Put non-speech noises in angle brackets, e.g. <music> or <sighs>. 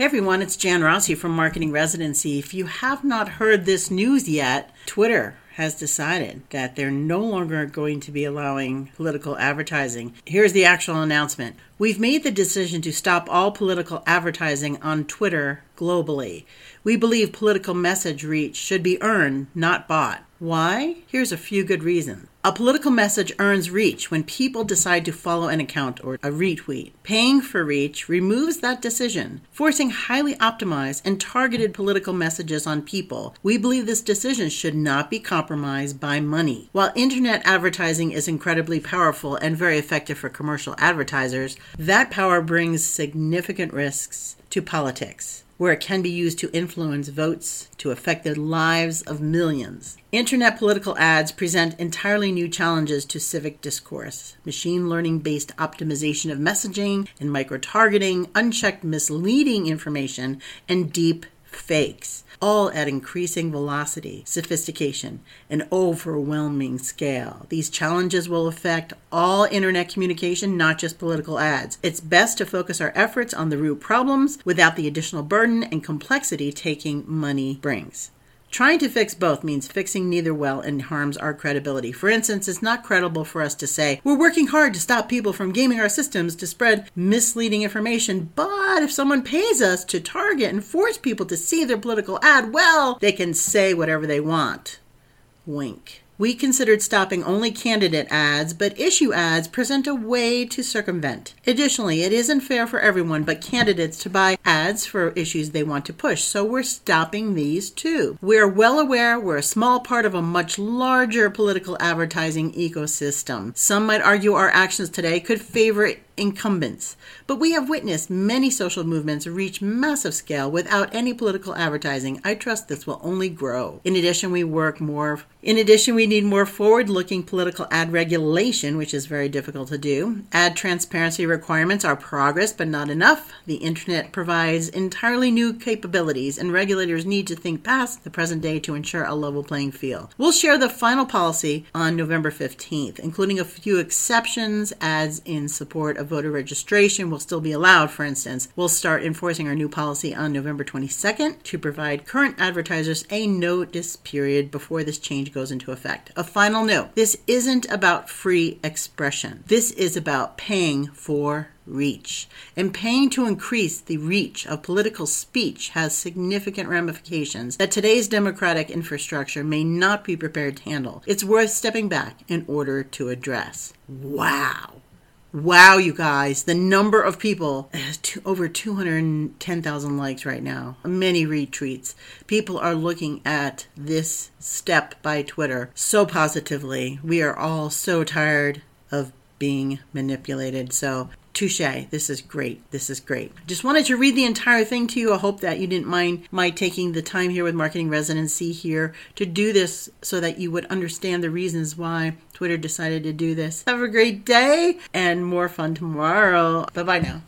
Hey everyone, it's Jan Rossi from Marketing Residency. If you have not heard this news yet, Twitter has decided that they're no longer going to be allowing political advertising. Here's the actual announcement We've made the decision to stop all political advertising on Twitter globally. We believe political message reach should be earned, not bought. Why? Here's a few good reasons. A political message earns reach when people decide to follow an account or a retweet. Paying for reach removes that decision, forcing highly optimized and targeted political messages on people. We believe this decision should not be compromised by money. While internet advertising is incredibly powerful and very effective for commercial advertisers, that power brings significant risks to politics where it can be used to influence votes to affect the lives of millions. Internet political ads present entirely new challenges to civic discourse. Machine learning based optimization of messaging and micro targeting, unchecked misleading information, and deep fakes, all at increasing velocity, sophistication, and overwhelming scale. These challenges will affect all internet communication, not just political ads. It's best to focus our efforts on the root problems without the additional burden and complexity taking money brings. Trying to fix both means fixing neither well and harms our credibility. For instance, it's not credible for us to say, we're working hard to stop people from gaming our systems to spread misleading information, but if someone pays us to target and force people to see their political ad, well, they can say whatever they want. Wink. We considered stopping only candidate ads, but issue ads present a way to circumvent. Additionally, it isn't fair for everyone but candidates to buy ads for issues they want to push, so we're stopping these too. We're well aware we're a small part of a much larger political advertising ecosystem. Some might argue our actions today could favor incumbents. But we have witnessed many social movements reach massive scale without any political advertising. I trust this will only grow. In addition, we work more in addition, we need more forward looking political ad regulation, which is very difficult to do. Ad transparency requirements are progress, but not enough. The internet provides entirely new capabilities, and regulators need to think past the present day to ensure a level playing field. We'll share the final policy on November 15th, including a few exceptions, ads in support of voter registration will still be allowed, for instance. We'll start enforcing our new policy on November 22nd to provide current advertisers a notice period before this change goes into effect. A final note this isn't about free expression, this is about paying for reach. And paying to increase the reach of political speech has significant ramifications that today's democratic infrastructure may not be prepared to handle. It's worth stepping back in order to address. Wow. Wow, you guys, the number of people, <sighs> over 210,000 likes right now, many retweets. People are looking at this step by Twitter so positively. We are all so tired of being manipulated. So touche. This is great. This is great. Just wanted to read the entire thing to you. I hope that you didn't mind my taking the time here with Marketing Residency here to do this so that you would understand the reasons why Twitter decided to do this. Have a great day and more fun tomorrow. Bye bye now.